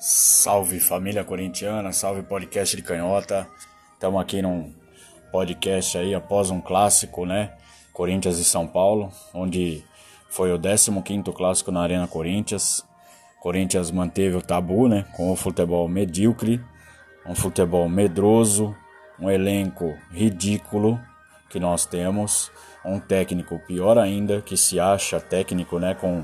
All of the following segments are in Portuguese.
Salve família corintiana, salve podcast de canhota. Estamos aqui num podcast aí após um clássico, né? Corinthians e São Paulo, onde foi o 15º clássico na Arena Corinthians. Corinthians manteve o tabu, né, com o futebol medíocre, um futebol medroso, um elenco ridículo que nós temos, um técnico pior ainda que se acha técnico, né, com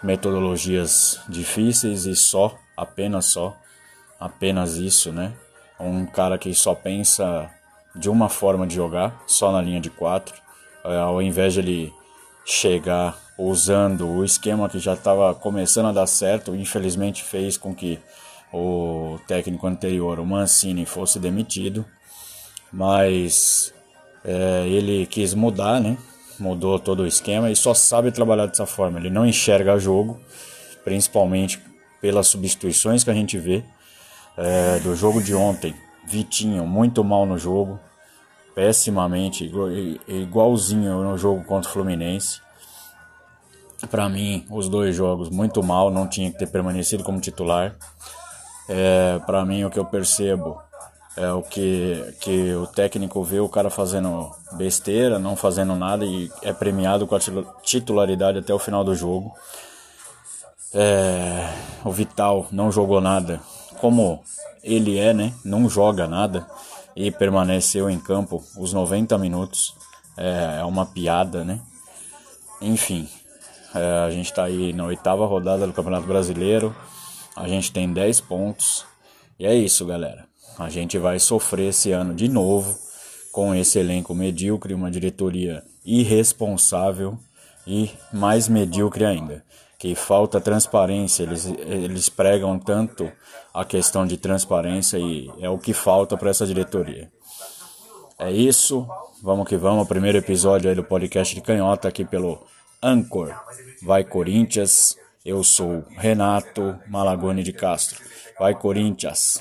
metodologias difíceis e só, apenas só, apenas isso, né? Um cara que só pensa de uma forma de jogar, só na linha de quatro, é, ao invés de ele chegar usando o esquema que já estava começando a dar certo, infelizmente fez com que o técnico anterior, o Mancini, fosse demitido, mas é, ele quis mudar, né? mudou todo o esquema e só sabe trabalhar dessa forma. Ele não enxerga jogo, principalmente pelas substituições que a gente vê é, do jogo de ontem. Vitinho muito mal no jogo, pessimamente, igualzinho no jogo contra o Fluminense. Para mim, os dois jogos muito mal, não tinha que ter permanecido como titular. É, Para mim, o que eu percebo é o que, que o técnico vê o cara fazendo besteira, não fazendo nada e é premiado com a titularidade até o final do jogo. É, o Vital não jogou nada, como ele é, né? Não joga nada e permaneceu em campo os 90 minutos. É, é uma piada, né? Enfim, é, a gente está aí na oitava rodada do Campeonato Brasileiro. A gente tem 10 pontos. E é isso, galera. A gente vai sofrer esse ano de novo com esse elenco medíocre, uma diretoria irresponsável e mais medíocre ainda. Que falta transparência, eles, eles pregam tanto a questão de transparência e é o que falta para essa diretoria. É isso, vamos que vamos. Primeiro episódio aí do podcast de Canhota aqui pelo Anchor. Vai Corinthians, eu sou Renato Malagone de Castro. Vai Corinthians!